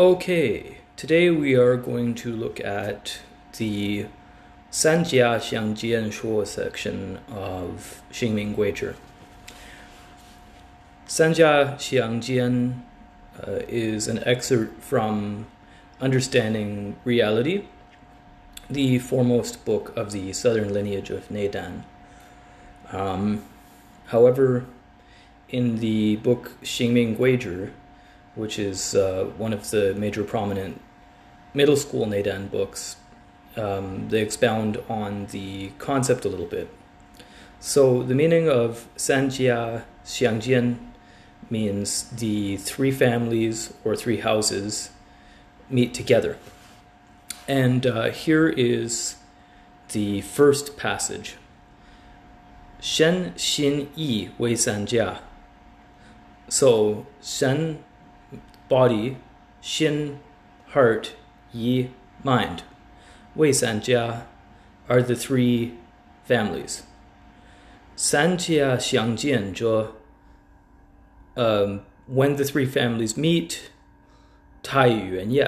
Okay, today we are going to look at the Sanjia Xiangjian Shuo section of Xingming Guizhi. Sanjia Xiangjian uh, is an excerpt from Understanding Reality, the foremost book of the southern lineage of Neidan. Um, however, in the book Xingming Guizhi, which is uh, one of the major prominent middle school Neidan books. Um, they expound on the concept a little bit. So the meaning of Sanjia Xiangjian means the three families or three houses meet together. And uh, here is the first passage. Shen Xin Yi Wei Sanjia. So Shen body, Xin, heart, Yi, mind. Wei San Jia are the three families. San Jia Xiang Jian Zhe, um, when the three families meet, Tai Yuan Ye,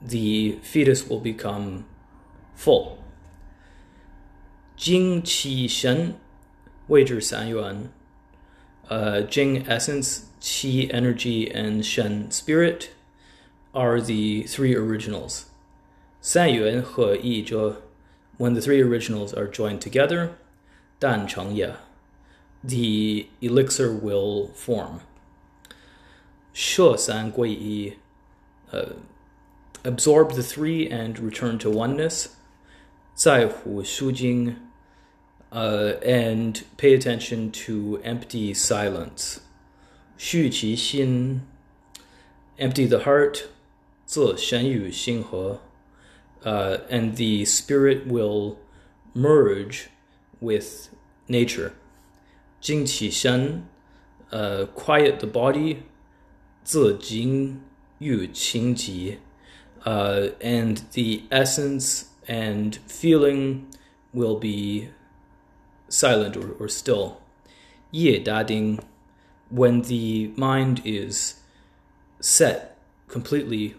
the fetus will become full. Jing Qi Shen, Wei Zhi San Yuan, uh, Jing essence, Qi energy, and Shen spirit are the three originals. San Yuan He Yi Zhe, when the three originals are joined together, Dan Cheng Ye, the elixir will form. She San Gui Yi, uh, absorb the three and return to oneness. Zai Hu Shu Jing, uh, and pay attention to empty silence. Xu qi xin, empty the heart, 自神与心和, uh, and the spirit will merge with nature. 精气神, uh, quiet the body, 自精欲清极, uh, and the essence and feeling will be silent or, or still. Yi da ding, when the mind is set completely,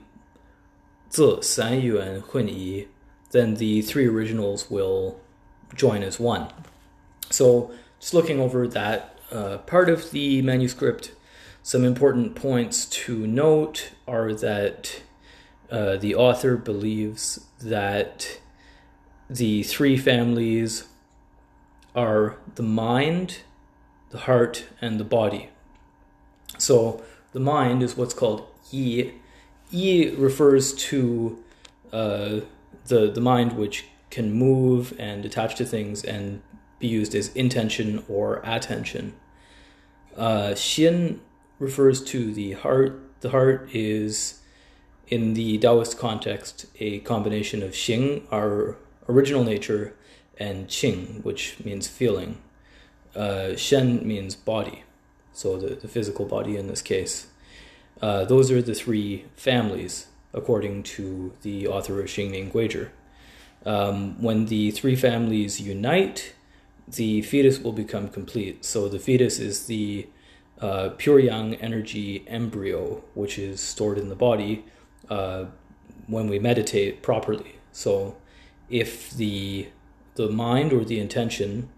zi san yuan hun yi, then the three originals will join as one. So, just looking over that uh, part of the manuscript, some important points to note are that uh, the author believes that the three families are the mind, the heart, and the body. So the mind is what's called yi. Yi refers to uh, the the mind which can move and attach to things and be used as intention or attention. Uh, xin refers to the heart. The heart is, in the Taoist context, a combination of xing, our original nature, and qing, which means feeling. Uh, shen means body, so the, the physical body in this case. Uh, those are the three families, according to the author of Xingming Guizhi. Um, when the three families unite, the fetus will become complete. So the fetus is the uh, pure yang energy embryo, which is stored in the body uh, when we meditate properly. So if the the mind or the intention,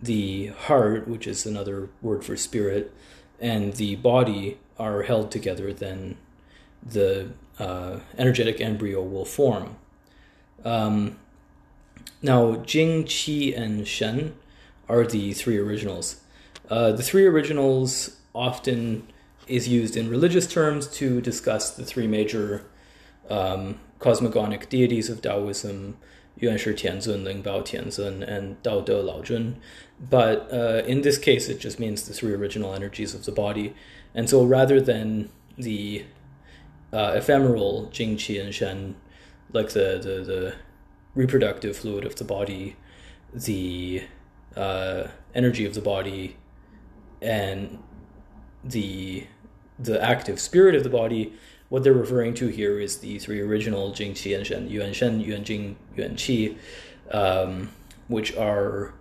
the heart, which is another word for spirit, and the body are held together, then the uh, energetic embryo will form. Um, now, Jing, Qi, and Shen are the three originals. Uh, the three originals often is used in religious terms to discuss the three major um, cosmogonic deities of Taoism, Yuan Shi Tianzun, Ling Bao Tianzun, and Dao De Lao Jun. But uh, in this case, it just means the three original energies of the body. And so rather than the uh, ephemeral Jing, Qi, and Shen, like the, the, the reproductive fluid of the body, the uh, energy of the body, and the the active spirit of the body, what they're referring to here is the three original Jing, Qi, and Shen, Yuan Shen, Yuan Jing, Yuan Qi, um, which are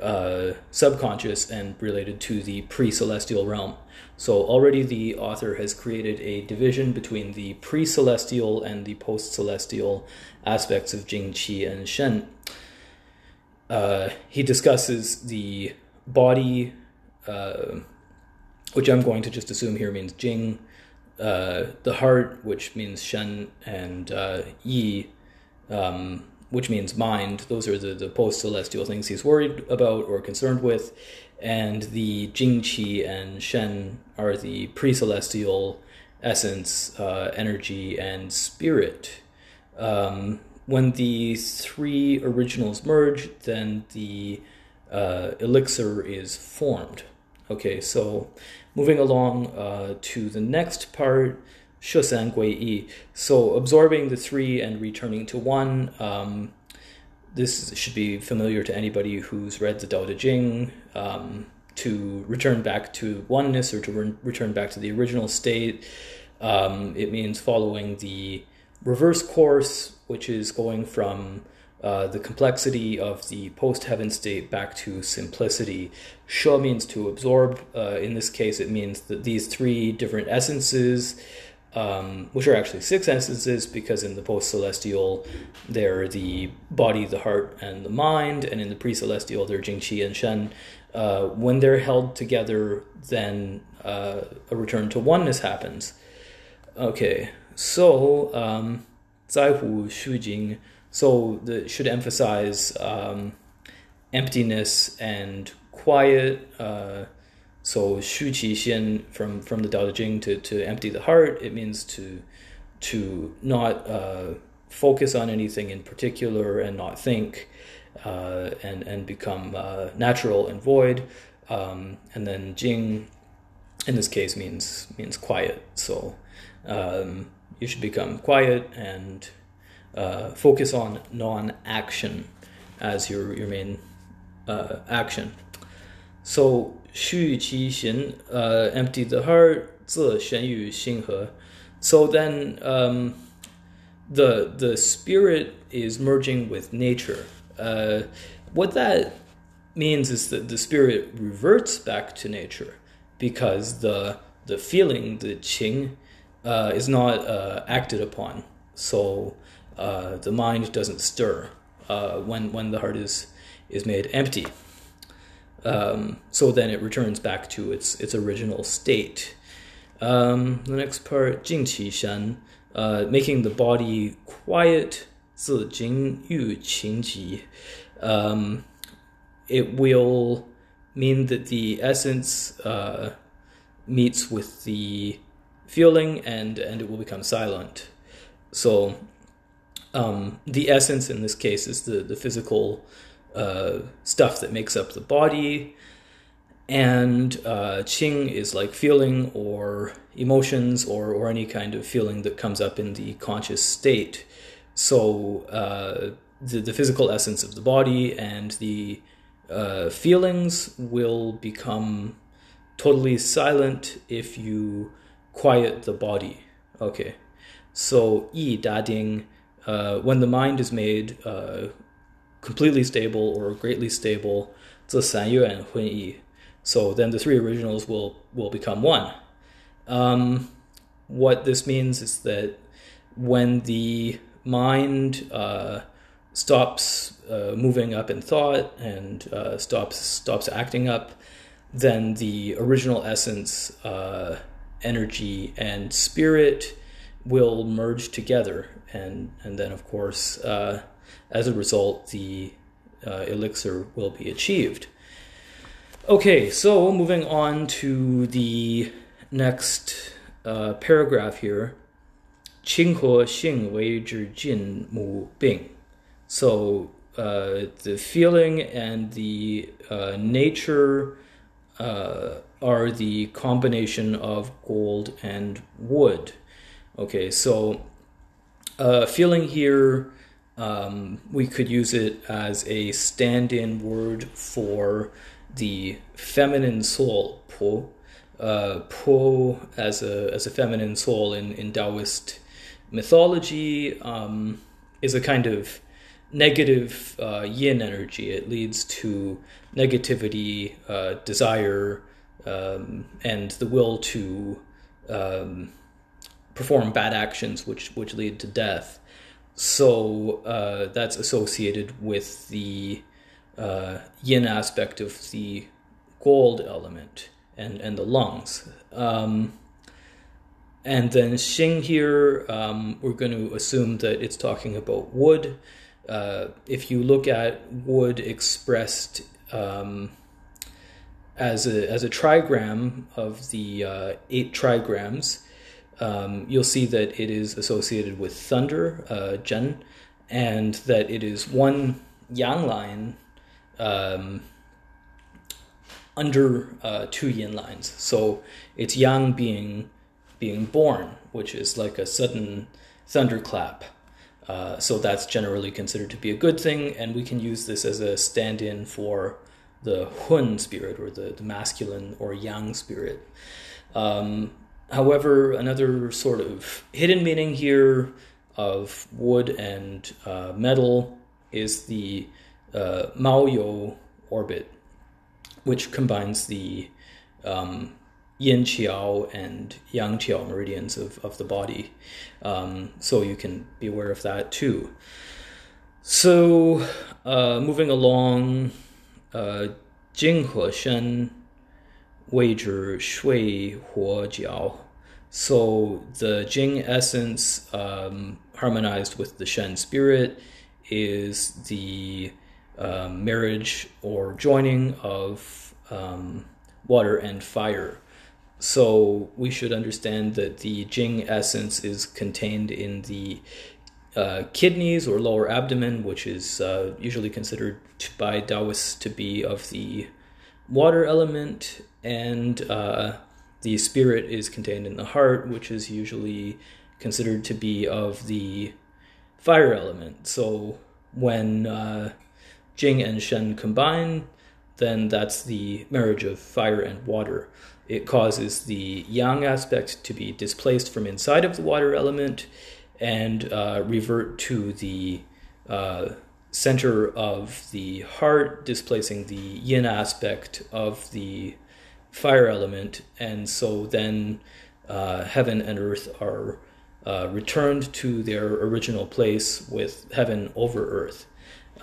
uh, subconscious and related to the pre celestial realm. So already the author has created a division between the pre celestial and the post celestial aspects of Jing, Qi, and Shen. Uh, he discusses the body, uh, which I'm going to just assume here means Jing, uh, the heart, which means Shen, and uh, Yi, um, which means mind. Those are the, the post celestial things he's worried about or concerned with. And the Jing Qi and Shen are the pre celestial essence, uh, energy, and spirit. Um, when the three originals merge, then the uh, elixir is formed. Okay, so moving along uh, to the next part, 摄三归一. So absorbing the three and returning to one. Um, this should be familiar to anybody who's read the Tao Te Ching. Um, to return back to oneness or to re- return back to the original state. Um, it means following the reverse course, which is going from uh, the complexity of the post heaven state back to simplicity. Sho means to absorb. Uh, in this case, it means that these three different essences um, which are actually six essences because in the post celestial they're the body, the heart, and the mind, and in the pre celestial they're Jing, Qi, and Shen. Uh, when they're held together, then uh, a return to oneness happens. Okay, so um, 在乎虚静, so the should emphasize um, emptiness and quiet. Uh, so Shu Qi Xian from from the Tao Te Ching to to empty the heart. It means to to not uh, focus on anything in particular and not think, uh, and and become uh, natural and void. Um, and then Jing, in this case, means means quiet. So um, you should become quiet and uh, focus on non-action as your your main uh, action. So 虚其行, uh, empty the heart, 自玄于心和. So then um, the the spirit is merging with nature. Uh, what that means is that the spirit reverts back to nature because the the feeling, the qing, uh, is not uh, acted upon. So uh, the mind doesn't stir uh, when when the heart is is made empty. Um, so then it returns back to its its original state. Um, the next part, 静气山, uh, making the body quiet, 自经于情急. Um, it will mean that the essence uh, meets with the feeling and, and it will become silent. So um, the essence in this case is the, the physical uh, stuff that makes up the body. And uh, Qing is like feeling or emotions or, or any kind of feeling that comes up in the conscious state. So uh, the, the physical essence of the body and the uh, feelings will become totally silent if you quiet the body. Okay. So, yi da ding, uh, when the mind is made uh, completely stable or greatly stable, 这三月 and 混一. So then the three originals will will become one. Um, what this means is that when the mind uh, stops uh, moving up in thought and uh, stops stops acting up, then the original essence, uh, energy, and spirit will merge together, and and then of course uh, as a result, the uh, elixir will be achieved. Okay, so moving on to the next uh, paragraph here. 清和性为之尽母病. So uh, the feeling and the uh, nature uh, are the combination of gold and wood. Okay, so uh, feeling here um, we could use it as a stand in word for the feminine soul, po. Uh, po as a, as a feminine soul in, in Taoist mythology um, is a kind of negative uh, yin energy. It leads to negativity, uh, desire, um, and the will to um, perform bad actions, which which lead to death. So uh, that's associated with the uh, yin aspect of the gold element and and the lungs. Um, and then Xing here, um, we're going to assume that it's talking about wood. Uh, if you look at wood expressed um, as a as a trigram of the uh, eight trigrams, um, you'll see that it is associated with thunder, uh, and that it is one yang line um, under uh, two yin lines. So it's yang being being born, which is like a sudden thunderclap. Uh, so that's generally considered to be a good thing, and we can use this as a stand in for the Hun spirit or the, the masculine or yang spirit. Um, however, another sort of hidden meaning here of wood and uh, metal is the uh, Maoyou orbit, which combines the um, yin qiao and yang qiao meridians of, of the body. Um, so you can be aware of that too. So uh, moving along, uh, Jing He Shen Zhi Shui Huo Jiao. So the Jing essence um, harmonized with the Shen spirit is the uh, marriage or joining of um, water and fire. So we should understand that the Jing essence is contained in the uh, kidneys or lower abdomen, which is uh, usually considered by Taoists to be of the water element, and uh, the spirit is contained in the heart, which is usually considered to be of the fire element. So when uh, Jing and Shen combine, then that's the marriage of fire and water it causes the yang aspect to be displaced from inside of the water element and uh, revert to the uh, center of the heart, displacing the yin aspect of the fire element. And so then uh, heaven and earth are uh, returned to their original place with heaven over earth.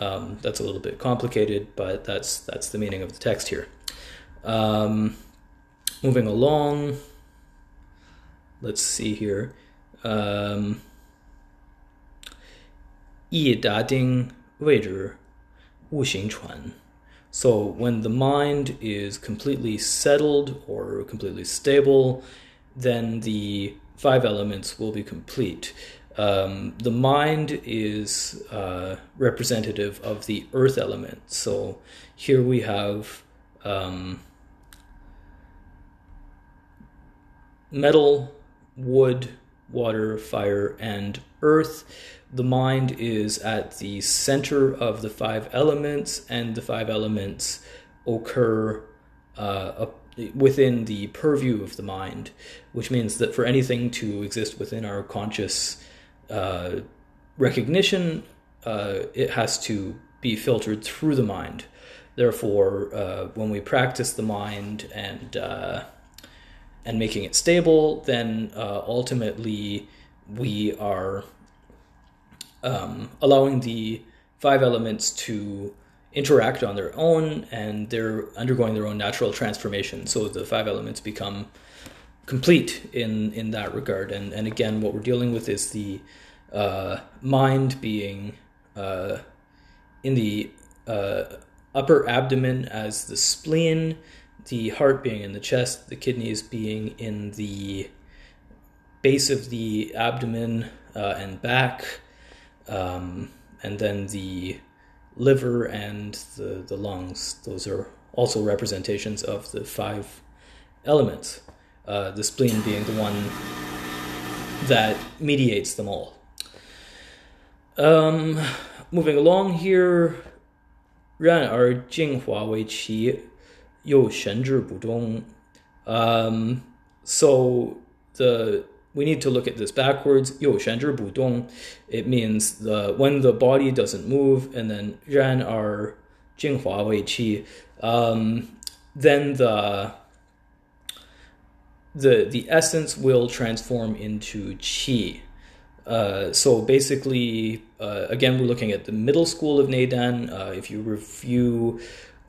Um, that's a little bit complicated, but that's that's the meaning of the text here. Um, moving along. Let's see here. Um, 一达丁位置物行传. So when the mind is completely settled or completely stable, then the five elements will be complete. Um, the mind is uh, representative of the earth element. So here we have um, metal, wood, water, fire, and earth. The mind is at the center of the five elements, and the five elements occur uh, within the purview of the mind, which means that for anything to exist within our conscious uh, recognition, uh, it has to be filtered through the mind. Therefore, uh, when we practice the mind and uh, and making it stable, then uh, ultimately we are um, allowing the five elements to interact on their own and they're undergoing their own natural transformation. So the five elements become complete in, in that regard. And, and again, what we're dealing with is the uh, mind being uh, in the uh, upper abdomen as the spleen the heart being in the chest, the kidneys being in the base of the abdomen uh, and back, um, and then the liver and the, the lungs. Those are also representations of the five elements, uh, the spleen being the one that mediates them all. Um, moving along here, 然而精华为其又神志不忠. Um, so the we need to look at this backwards. 有玄之不动, it means the when the body doesn't move, and then 然而精华为气, um, then the the the essence will transform into qi. Uh, so basically, uh, again, we're looking at the middle school of Neidan. Uh, if you review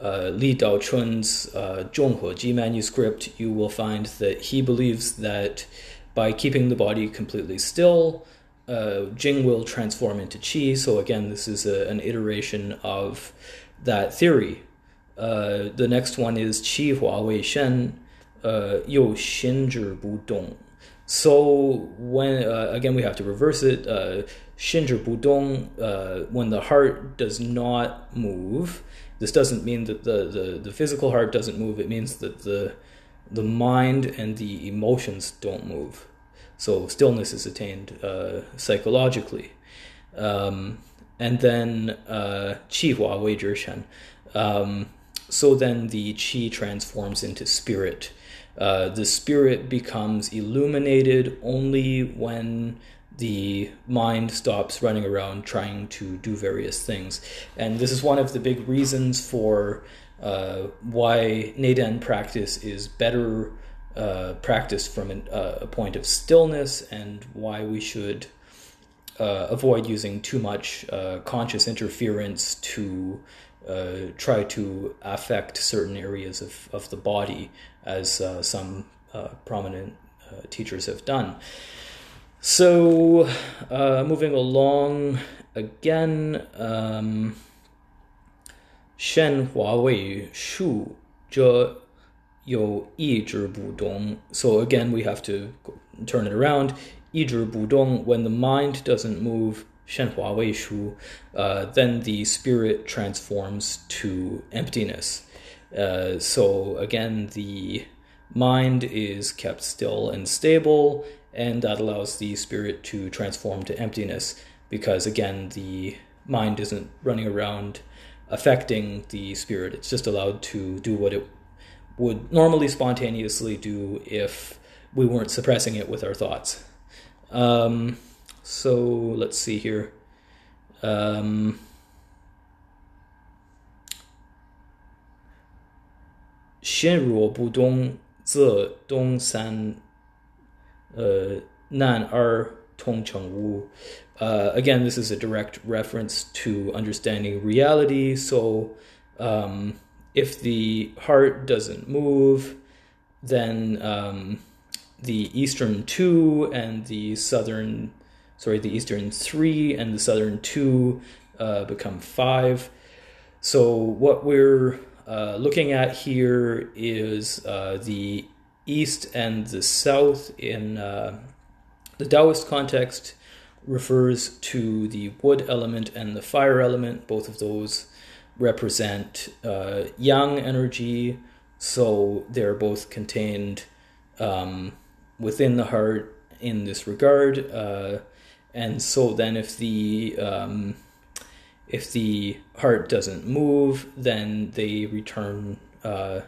uh, Li Daochun's uh, Zhongheji manuscript, you will find that he believes that by keeping the body completely still, uh, Jing will transform into Qi. So again, this is a, an iteration of that theory. Uh, the next one is Qi Hua Wei Shen, uh, You Xin Zhi Bu Dong. So when uh, again we have to reverse it. Uh, Shinzhi Budong, uh, when the heart does not move, this doesn't mean that the, the, the physical heart doesn't move. It means that the the mind and the emotions don't move. So stillness is attained uh, psychologically. Um, and then uh, qi hua wei zhi um, So then the qi transforms into spirit. Uh, the spirit becomes illuminated only when the mind stops running around trying to do various things. And this is one of the big reasons for uh, why Neidan practice is better uh, practiced from an, uh, a point of stillness and why we should uh, avoid using too much uh, conscious interference to uh, try to affect certain areas of, of the body, as uh, some prominent teachers have done. So, moving along again, um, Shen Hua Wei Shu Zhe So again, we have to turn it around. Yi Zhi Bu Dong, when the mind doesn't move, Shen Hua Wei Shu, uh, then the spirit transforms to emptiness. Uh, so again, the mind is kept still and stable, and that allows the spirit to transform to emptiness because again, the mind isn't running around affecting the spirit. It's just allowed to do what it would normally spontaneously do if we weren't suppressing it with our thoughts. Um, so let's see here. Um, again, this is a direct reference to understanding reality. So, um, if the heart doesn't move, then um, the eastern two and the southern sorry, the eastern three and the southern two uh, become five. So what we're uh, looking at here is uh, the east and the south in uh, the Taoist context refers to the wood element and the fire element. Both of those represent uh, yang energy, so they're both contained um, within the heart in this regard. Uh, and so then if the um, if the heart doesn't move, then they return uh,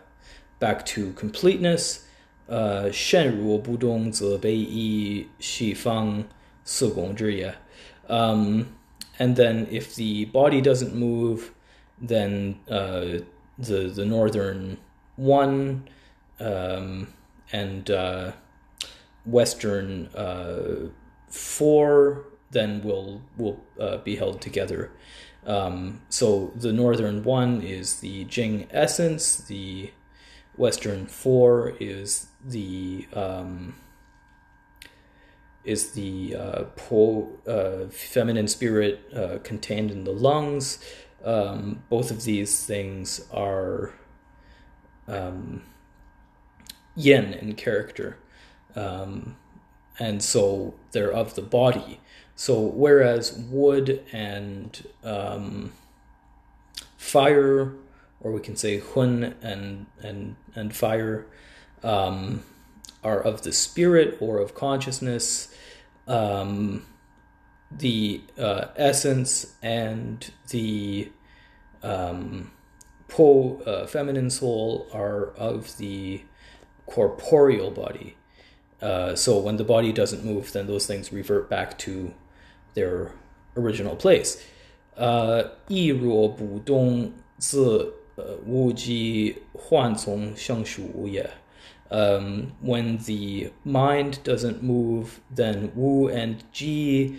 back to completeness. Uh, 善如不动则被以西方四公之也. Um, and then if the body doesn't move, then uh, the the northern one um, and uh, western uh, four then will will uh, be held together. Um, so the northern one is the Jing essence. The western four is the um, is the uh, po, uh, feminine spirit contained in the lungs. Um, both of these things are um, yin in character. Um, and so they're of the body. So whereas wood and um, fire, or we can say hun and and and fire, um, are of the spirit or of consciousness. Um, the uh, essence and the um, po uh, feminine soul are of the corporeal body. Uh, so when the body doesn't move, then those things revert back to their original place. Uh, 亦若不动，自呃无机幻从生属也。Um, when the mind doesn't move, then Wu and Ji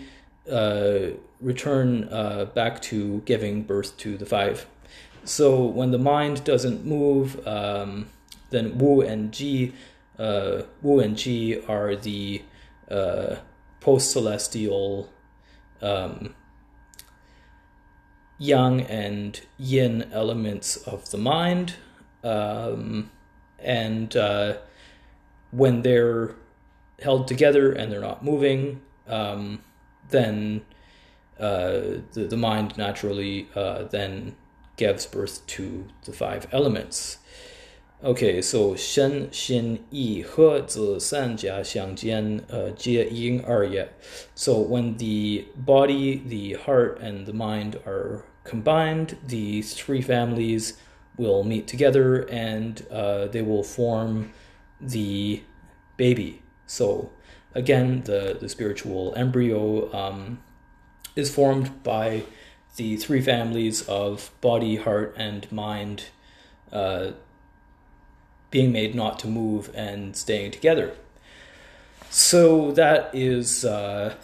uh, return uh, back to giving birth to the five. So when the mind doesn't move, um, then Wu and Ji, uh, Wu and Ji are the uh, post celestial um, yang and yin elements of the mind. Um, and uh, when they're held together and they're not moving, um, then uh, the, the mind naturally uh, then gives birth to the five elements. Okay, so shen, xin, yi, he, zi, san, jia, xiang, jian, uh, jie, ying, er, ye. So when the body, the heart, and the mind are combined, these three families will meet together and uh, they will form the baby. So again, the, the spiritual embryo um, is formed by the three families of body, heart, and mind uh, being made not to move and staying together. So that is uh,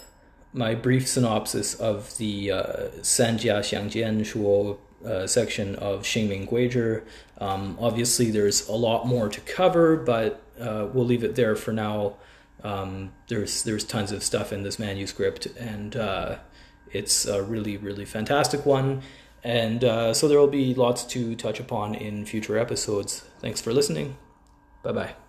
my brief synopsis of the uh, Sanjia Xiangjian Shuo uh, section of Xingming Guizhi. Um, obviously, there's a lot more to cover, but uh, we'll leave it there for now. Um, there's there's tons of stuff in this manuscript, and uh, it's a really really fantastic one. And uh, so there will be lots to touch upon in future episodes. Thanks for listening. Bye bye.